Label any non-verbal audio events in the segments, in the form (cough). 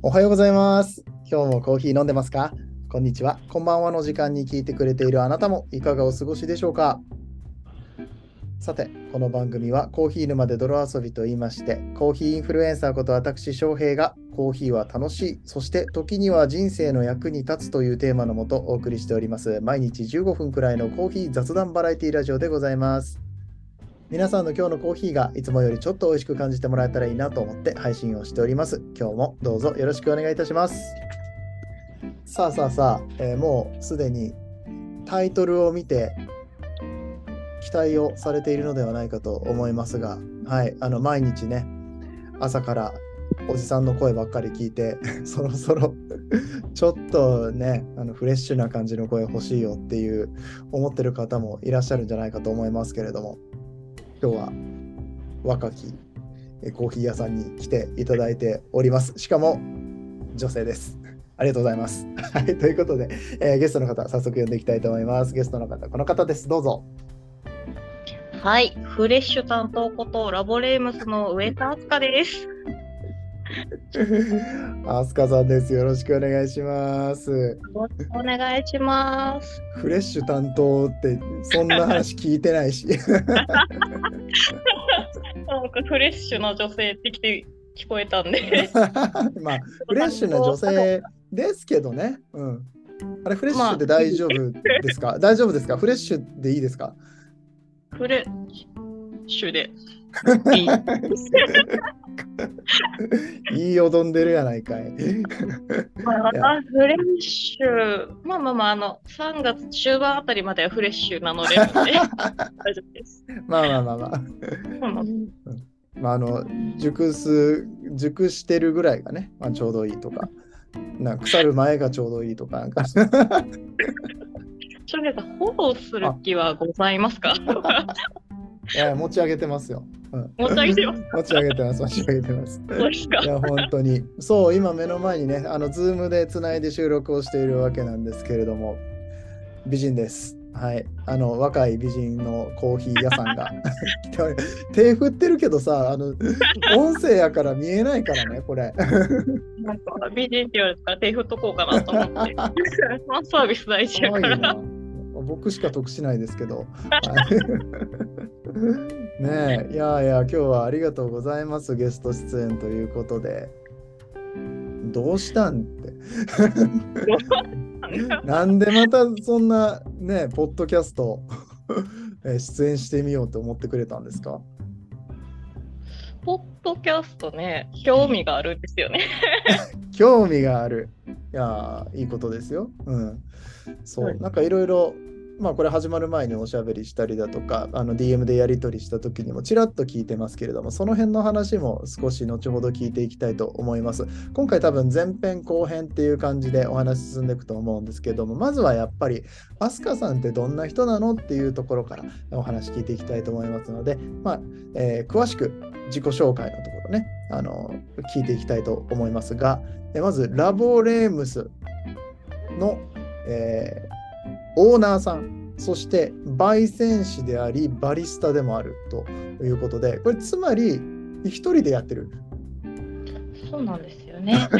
おはようございます。今日もコーヒー飲んでますか？こんにちは。こんばんはの時間に聞いてくれているあなたもいかがお過ごしでしょうか？さて、この番組はコーヒー沼で泥遊びと言いまして、コーヒーインフルエンサーこと私翔平がコーヒーは楽しい、そして時には人生の役に立つというテーマのもとお送りしております。毎日15分くらいのコーヒー雑談バラエティラジオでございます。皆さんの今日のコーヒーがいつもよりちょっと美味しく感じてもらえたらいいなと思って配信をしております。今日もどうぞよろしくお願いいたします。さあさあさあ、えーもうすでにタイトルを見て期待をされているのではないかと思いますが、はい、あの毎日ね、朝からおじさんの声ばっかり聞いて、(laughs) そろそろ (laughs) ちょっとね、あのフレッシュな感じの声欲しいよっていう思ってる方もいらっしゃるんじゃないかと思いますけれども、今日は若きえコーヒー屋さんに来ていただいております。しかも女性です。ありがとうございます。(laughs) はい、ということで、えーゲストの方、早速呼んでいきたいと思います。ゲストの方、この方です。どうぞ。はい、フレッシュ担当ことラボレームスの上田明日香です。(laughs) アスカさんです。よろしくお願いします。お願いします。フレッシュ担当って、そんな話聞いてないし。僕フレッシュな女性ってきて聞こえたんで。(laughs) まあ、フレッシュな女性ですけどね。うん。あれ、フレッシュで大丈夫ですか、大丈夫ですか？フレッシュでいいですか？フレッシュで (laughs) いい。(laughs) いいよどんでるやないかい。まあ、フレッシュ、まあまあまあ、あの、3月中盤あたりまではフレッシュなので、(laughs) 大丈夫です。まあまあまあまあ。うんまあ、あの熟す熟してるぐらいがね、まあ、ちょうどいいとか。な腐る前がちょうどいいとかなんか。(laughs) それがフォローする気はございますか？いや持ち上げてますよ、うん、持ち上げてます。持ち上げてます持ち上げてます。いや本当に。そう今目の前にねあのズームでつないで収録をしているわけなんですけれども美人です。はい。あの若い美人のコーヒー屋さんが。(laughs) 手振ってるけどさあの音声やから見えないからねこれ。なんか美人って言われたから手振っとこうかなと思って。ファンサービス大事やから。僕しか得しないですけど。は (laughs) いねえ、いやいや、今日はありがとうございます。ゲスト出演ということで。どうしたんって。(laughs) なんでまたそんなね、ポッドキャストえ出演してみようと思ってくれたんですか？ポッドキャストね、興味があるんですよね。(laughs) 興味がある。いやーいいことですよ。うん。そう、はいなんかいろいろ、まあこれ始まる前におしゃべりしたりだとか、あの DM でやり取りした時にもちらっと聞いてますけれども、その辺の話も少し後ほど聞いていきたいと思います。今回多分前編後編っていう感じでお話進んでいくと思うんですけども、まずはやっぱり、アスカさんってどんな人なのっていうところからお話聞いていきたいと思いますので、まあ、えー詳しく自己紹介のところね、あの聞いていきたいと思いますが、えまずラボレームスの、えーオーナーさん、そして焙煎師であり、バリスタでもあるということで、これつまり一人でやってる。そうなんですよね。(laughs)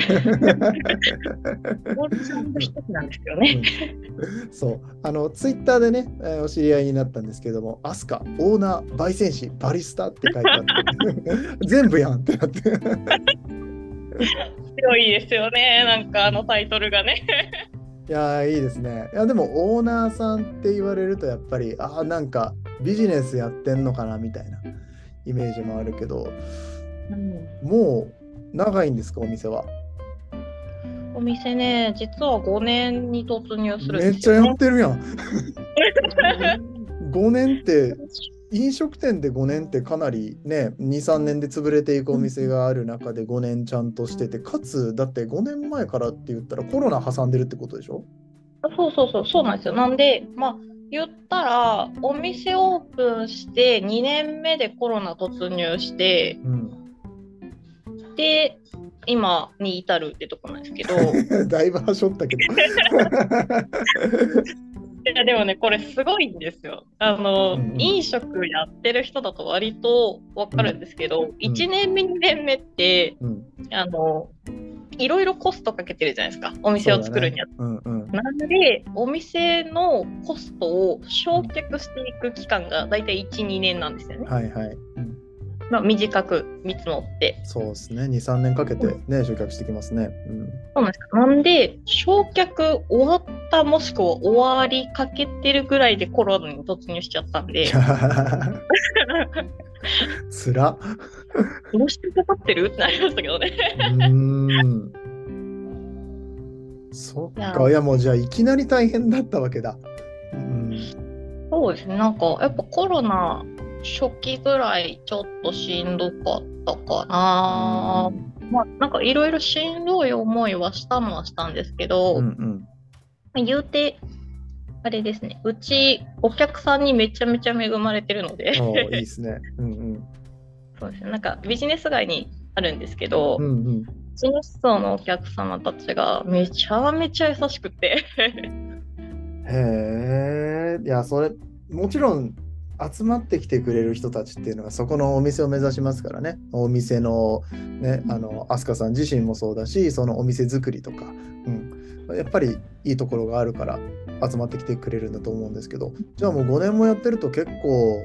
なんですよね。そうあのツイッターでね、えーお知り合いになったんですけども、アスカ、オーナー、焙煎師、バリスタって書いてあって、(laughs) 全部やんってなって。(laughs) 強いですよね。なんかあのタイトルがね。いやーいいですね。いやでもオーナーさんって言われるとやっぱりあーなんかビジネスやってんのかなみたいなイメージもあるけどもう長いんですかお店は？お店ね、実は5年に突入するんめっ。ちゃやってるやん。(laughs) 5年って飲食店で5年ってかなりね23年で潰れていくお店がある中で5年ちゃんとしててかつだって5年前からって言ったらコロナ挟んでるってことでしょ？そうそうそう、そうなんですよ。なんで、まあ、言ったら、お店オープンして2年目でコロナ突入して、うん。で、今に至るってとこなんですけど、い (laughs) だいぶはしょったけど。やでもね、これすごいんですよ。あの、うんうん飲食やってる人だと割とわかるんですけど、ん1年目、2年目って、うん。あの、いろいろコストかけてるじゃないですかお店を作るには。うんうん。なのでお店のコストを焼却していく期間がだいたい12年なんですよね。はいはい。うん、まあ、短く見積もって。そうですね。2、3年かけてね、集客してきますね。うん。そうなんですかなんで焼却終わったもしくは終わりかけてるぐらいでコロナに突入しちゃったんでつら。どうしてかかってる？ってなりましたけどね。うーん。そっか。いやもうじゃあいきなり大変だったわけだ。うん。そうですねなんかやっぱコロナ初期ぐらいちょっとしんどかったかな。まあなんかいろいろしんどい思いはしたのはしたんですけど、うんうん。言うてあれですねうちお客さんにめちゃめちゃ恵まれてるので (laughs) いいですね。うんうん。そうですねなんかビジネス街にあるんですけど、うんうん。ビジネス層のお客様たちがめちゃめちゃ優しくてへえ。いや、それ、もちろん集まってきてくれる人たちっていうのはそこのお店を目指しますからね。お店の、ね、あの、飛鳥さん自身もそうだし、そのお店作りとか、うん。やっぱりいいところがあるから集まってきてくれるんだと思うんですけど、じゃあもう5年もやってると結構、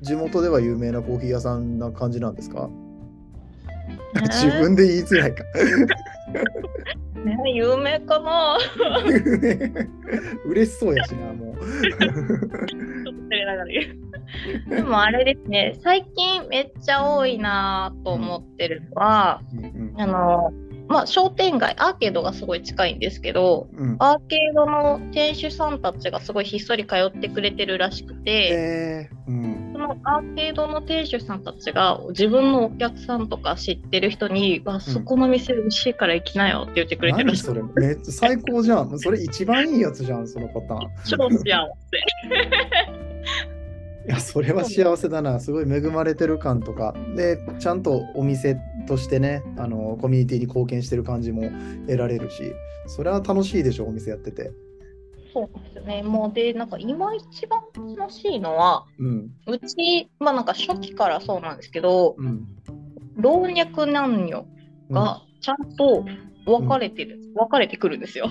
地元では有名なコーヒー屋さんな感じなんですか？自分で言いづらいか。ね有名かな。(laughs) 嬉しそうやしな、もう。でもあれですね最近めっちゃ多いなと思ってるのは、うんうん。あのまあ商店街アーケードがすごい近いんですけどうんアーケードの店主さんたちがすごいひっそり通ってくれてるらしくて、えーうんそのアーケードの店主さんたちが自分のお客さんとか知ってる人に「わそこの店美味しいから行きなよ」って言ってくれてるそれ？めっちゃ最高じゃん。それ一番いいやつじゃん、そのパターン。(laughs) い超幸せ。や、それは幸せだな。すごい恵まれてる感とか。で、ちゃんとお店としてね、あの、コミュニティに貢献してる感じも得られるし、それは楽しいでしょ、お店やってて。そうなんですよね。もうで、なんか今一番楽しいのは、うん。うち、まあなんか初期からそうなんですけど、うん。老若男女がちゃんと分かれてる、分かれてくるんですよ。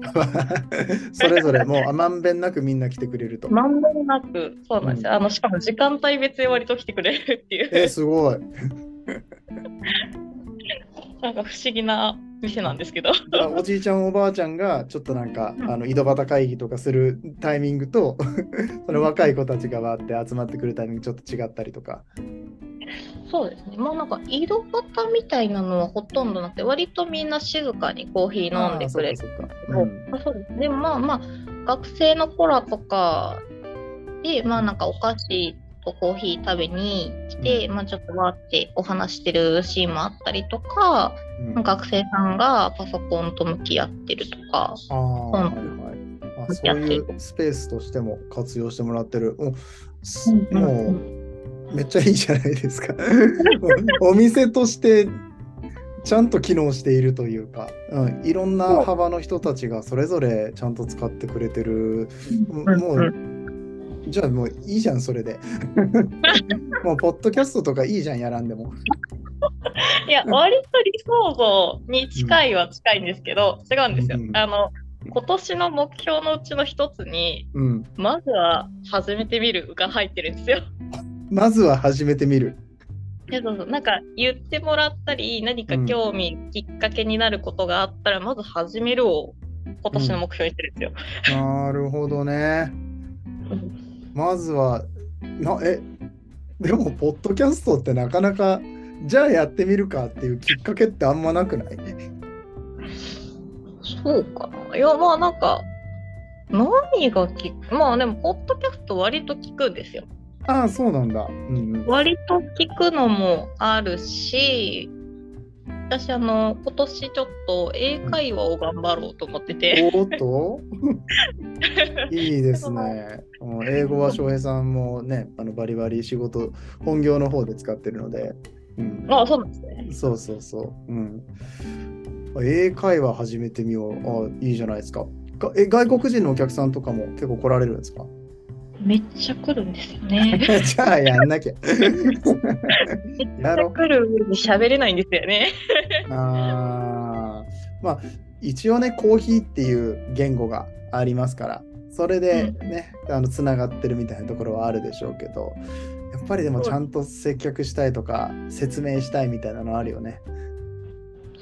(laughs) それぞれもうまんべんなくみんな来てくれると。まんべんなく、そうなんですよ。あのしかも時間帯別で割と来てくれるっていう、え、すごい。(laughs) なんか不思議な店なんですけど。おじいちゃんおばあちゃんがちょっとなんかあの井戸端会議とかするタイミングと (laughs) その若い子たちがわーって集まってくるタイミングちょっと違ったりとか。そうですね。まあなんか井戸端みたいなのはほとんどなくて、割とみんな静かにコーヒー飲んでくれるですでもまあまあ学生の子らとかでまあなんかお菓子とコーヒー食べに来て、まあちょっとわーってお話してるシーンもあったりとか、うん。まあ学生さんがパソコンと向き合ってるとかああ、はいはい。あそういうスペースとしても活用してもらってる。もうすもうめっちゃいいじゃないですか。(laughs) お店としてちゃんと機能しているというか、うん、いろんな幅の人たちがそれぞれちゃんと使ってくれてる。もうじゃあもういいじゃん、それで。(laughs) もう、ポッドキャストとかいいじゃん、やらんでも。いや割と理想像に近いは近いんですけど、違うんですようんあの今年の目標のうちの一つにうん。まずは始めてみるが入ってるんですよまずは始めてみる。いやそうそうなんか言ってもらったり何か興味、きっかけになることがあったらまず始めるを今年の目標にしてるんですよ。なるほどね。(laughs) まずは、なえ、でも、ポッドキャストってなかなか、じゃあやってみるかっていうきっかけってあんまなくない？そうかないやまあなんか何が聞くまあでもポッドキャスト割と聞くんですよ。ああ、そうなんだ。うんうん、割と聞くのもあるし私あの今年ちょっと英会話を頑張ろうと思ってて。おーっと？(laughs) いいですね。うん英語は翔平さんもね、あのバリバリ仕事、本業の方で使ってるので、うん、あそうなんですね。そうそうそう。うん。英会話始めてみよう。あいいじゃないですか。がえ外国人のお客さんとかも結構来られるんですか？めっちゃ来るんですよね。(laughs) じゃあやんなきゃ。やろう。来る上に喋れないんですよね。(laughs) あまあ一応ねコーヒーっていう言語がありますからそれでね、あのつながってるみたいなところはあるでしょうけどやっぱりでもちゃんと接客したいとか説明したいみたいなのあるよね。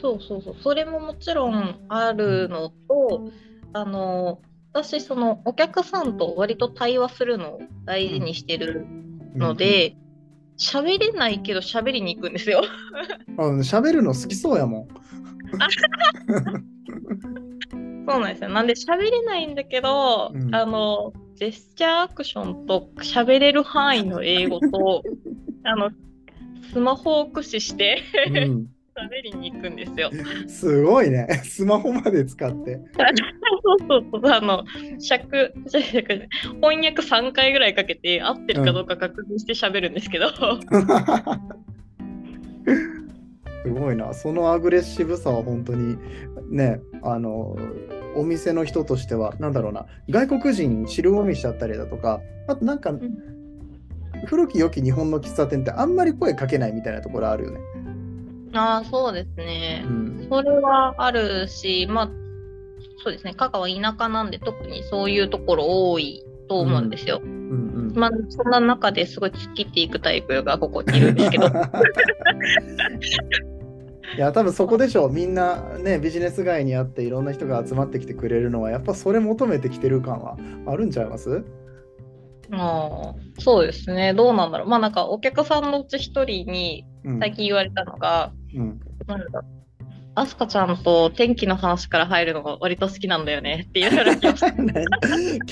そうそうそうそれももちろんあるのとあの私そのお客さんと割と対話するのを大事にしてるので喋、うん、れないけど喋りに行くんですよ。喋るの好きそうやもん。(laughs) そうなんですよ。なんで喋れないんだけど、うん、あのジェスチャーアクションと喋れる範囲の英語と (laughs) あのスマホを駆使して喋りに行くんですよ。すごいね。(laughs) スマホまで使って。そうそうそう。あの、尺、翻訳3回ぐらいかけて合ってるかどうか確認して喋るんですけど。(laughs) すごいな。そのアグレッシブさは本当にね、あの、お店の人としては、なんだろうな、外国人汁ごみしちゃったりだとか、あとなんか、うん、古き良き日本の喫茶店ってあんまり声かけないみたいなところあるよね。ああ、そうですね、うん。それはあるし、まあ、そうですね、香川田舎なんで特にそういうところ多いと思うんですよ。うんうん。うん、まあ、そんな中ですごい突っ切っていくタイプがここにいるんですけど。(laughs) いや多分そこでしょう。みんなねビジネス街にあっていろんな人が集まってきてくれるのはやっぱそれ求めてきてる感はあるんちゃいます？あそうですね。どうなんだろう。まあなんかお客さんのうち一人に最近言われたのが、うん、なんだアスカちゃんと天気の話から入るのが割と好きなんだよね (laughs) って言われて。今日、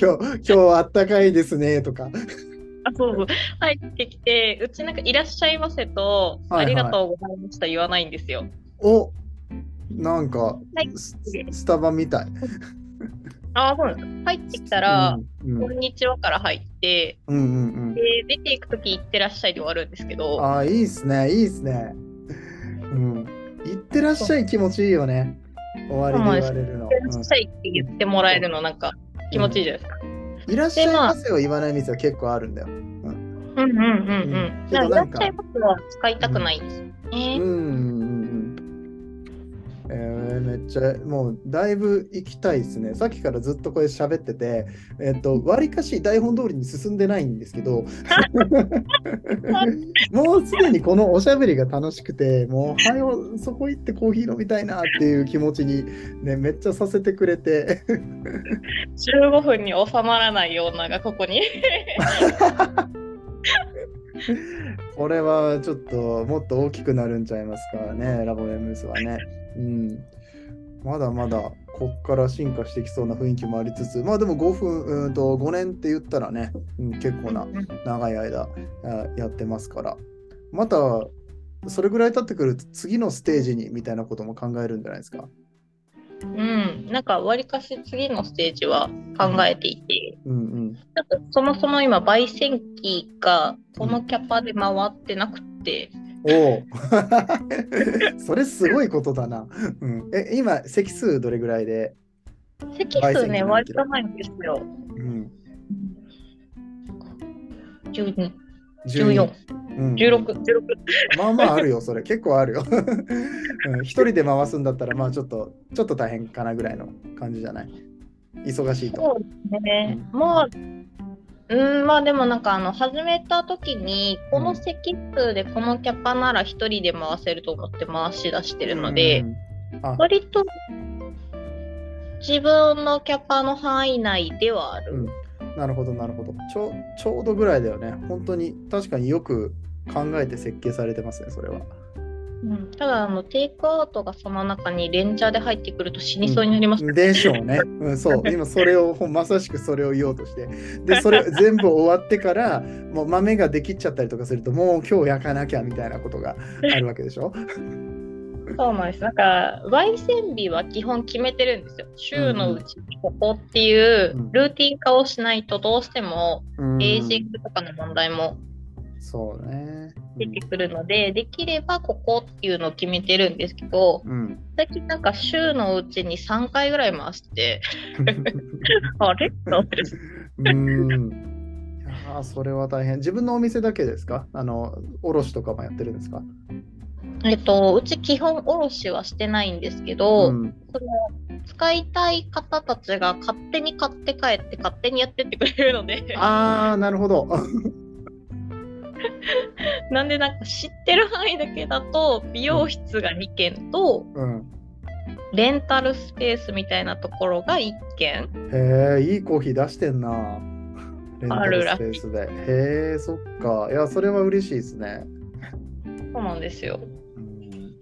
今日あったかいですねとか。あそうそう入ってきて、うちなんかいらっしゃいませと、はいはい、ありがとうございました言わないんですよ。おなんか、はい、スタバみたい。(laughs) あそう入ってきたら、うんうん、こんにちはから入って、うんうんうん、で出ていくとき、行ってらっしゃいで終わるんですけど。あいいっすね、いいっすね。うん。行ってらっしゃい気持ちいいよね。終わりで言われるの。行ってらっしゃいって言ってもらえるの、なんか気持ちいいじゃないですか。いらっしゃいませを言わない店は結構あるんだよ。うんうんうんうん。うん、いらっしゃいませは使いたくないですね。うんうんめっちゃもうだいぶ行きたいですね。さっきからずっとこれ喋ってて、えっ、と、わりかし台本通りに進んでないんですけど、(laughs) もうすでにこのおしゃべりが楽しくて、もう、はよ、そこ行ってコーヒー飲みたいなっていう気持ちに、ね、めっちゃさせてくれて。15分に収まらないようながここに。(laughs) これはちょっともっと大きくなるんちゃいますかね、ラボメムスはね。うん。まだまだこっから進化してきそうな雰囲気もありつつ、まあでも5分、うんと5年って言ったらね、うん、結構な長い間やってますから、またそれぐらい経ってくると次のステージにみたいなことも考えるんじゃないですか？うん、なんかわりかし次のステージは考えていて、うんうん、そもそも今焙煎機がこのキャパで回ってなくて、おお (laughs) それすごいことだな。うん、え今、席数どれぐらいで？席数ね、割とないんですよ。うん、12、14、うん、16、16。まあまああるよ、それ。結構あるよ。(laughs) うん、一人で回すんだったら、まあちょっと、ちょっと大変かなぐらいの感じじゃない？忙しいと。そうですね。うん、まあうんまあでもなんかあの始めた時にこの席数でこのキャパなら1人で回せると思って回し出してるので、割と自分のキャパの範囲内ではある。うん、なるほどなるほど。ちょちょうどぐらいだよね。本当に確かによく考えて設計されてますねそれは。うん、ただあのテイクアウトがその中にレンジャーで入ってくると死にそうになります、ねうん、でしょうね。うん、そう (laughs) 今それをまさしくそれを言おうとしてでそれ (laughs) 全部終わってからもう豆ができちゃったりとかするともう今日焼かなきゃみたいなことがあるわけでしょ？そうなんです。なんか、焙煎日は基本決めてるんですよ。週のうちにここっていうルーティン化をしないと、どうしてもエイジングとかの問題もそうね。出てくるので、うん、できればここっていうのを決めてるんですけど、うん、最近なんか週のうちに3回ぐらい回して (laughs) あれ？うん。いやそれは大変。自分のお店だけですか？あの、卸とかもやってるんですか？えっと、うち基本卸はしてないんですけど、うん、その使いたい方たちが勝手に買って帰って勝手にやってってくれるので。ああ、なるほど。(laughs) なんでなんか知ってる範囲だけだと美容室が2軒とうん、レンタルスペースみたいなところが1軒へえ、いいコーヒー出してんな。レンタルスペースで。へえ、そっか。いや、それは嬉しいですね。そうなんですようん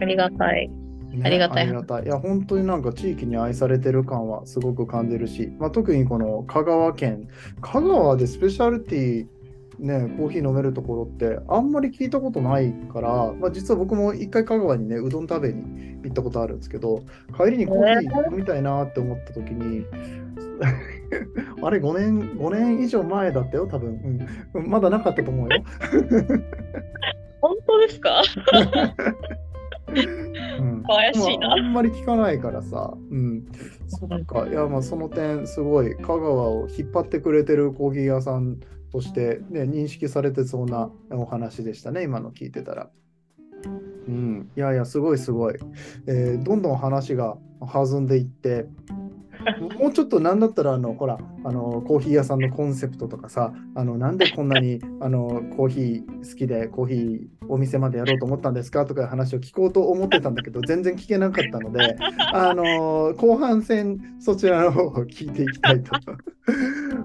ありがたいねありがたいありがたい。いや、本当になんか地域に愛されてる感はすごく感じるし、まあ、特にこの香川県、香川でスペシャルティー、ね、コーヒー飲めるところってあんまり聞いたことないから、まあ、実は僕も一回香川にね、うどん食べに行ったことあるんですけど、帰りにコーヒー飲みたいなって思った時に、(laughs) あれ5年、5年以上前だったよ、多分、うん。まだなかったと思うよ。(laughs) 本当ですか？(laughs) うん。怪しいな。まあ、あんまり聞かないからさ、うん、そっか、いや、まあ、その点、すごい、香川を引っ張ってくれてるコーヒー屋さんとして、ね、認識されてそうなお話でしたね、今の聞いてたら。うん、いやいや、すごいすごい。えーどんどん話が弾んでいって、もうちょっとなんだったら、あの、ほら、あの、コーヒー屋さんのコンセプトとかさ、あの、なんでこんなに、(laughs) あの、コーヒー好きで、コーヒーお店までやろうと思ったんですか？とかいう話を聞こうと思ってたんだけど、全然聞けなかったので、あの、後半戦、そちらの方を聞いていきたいと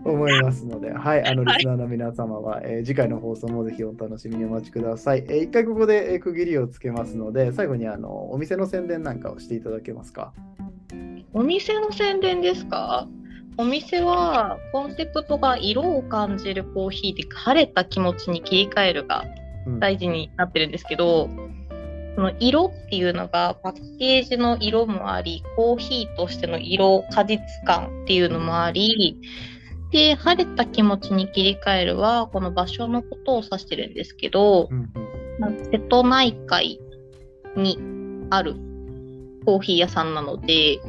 思いますので、はい、あの、リスナーの皆様は、えー次回の放送もぜひお楽しみにお待ちください。えー一回ここで、えー区切りをつけますので、最後に、あの、お店の宣伝なんかをしていただけますか？お店の宣伝ですか？お店はコンセプトが色を感じるコーヒーで晴れた気持ちに切り替えるがうん。大事になってるんですけど、その色っていうのがパッケージの色もあり、コーヒーとしての色、果実感っていうのもあり、で、晴れた気持ちに切り替えるは、この場所のことを指してるんですけど、うん瀬戸内海にあるコーヒー屋さんなので、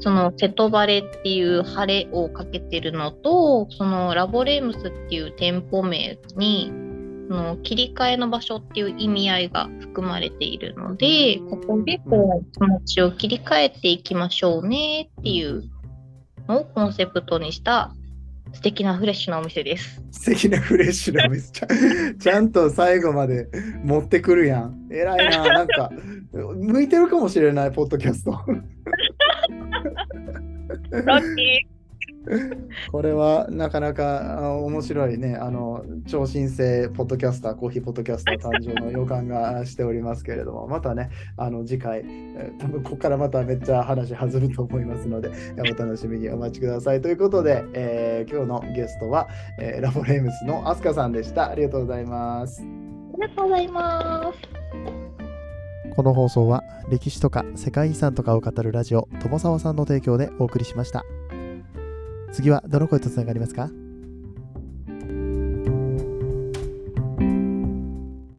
その瀬戸晴れっていう晴れをかけてるのと、そのラボレームスっていう店舗名に、その切り替えの場所っていう意味合いが含まれているので、ここでこう気持ちを切り替えていきましょうねっていうのをコンセプトにした素敵なフレッシュなお店です。素敵なフレッシュなお店ちゃ (laughs) ちゃんと最後まで持ってくるやん。偉いな。なんか、向いてるかもしれない、ポッドキャスト。ラッキこれはなかなかあ面白いね、あの、超新星ポッドキャスター、コーヒーポッドキャスター誕生の予感がしておりますけれども、またね、あの、次回、えー多分ここからまためっちゃ話弾むと思いますので、お楽しみにお待ちください。ということで、えー今日のゲストは、えーラボレームスのアスカさんでした。ありがとうございます。ーありがとうございます。この放送は歴史とか世界遺産とかを語るラジオ友沢さんの提供でお送りしました。次はどの声とつながりますか？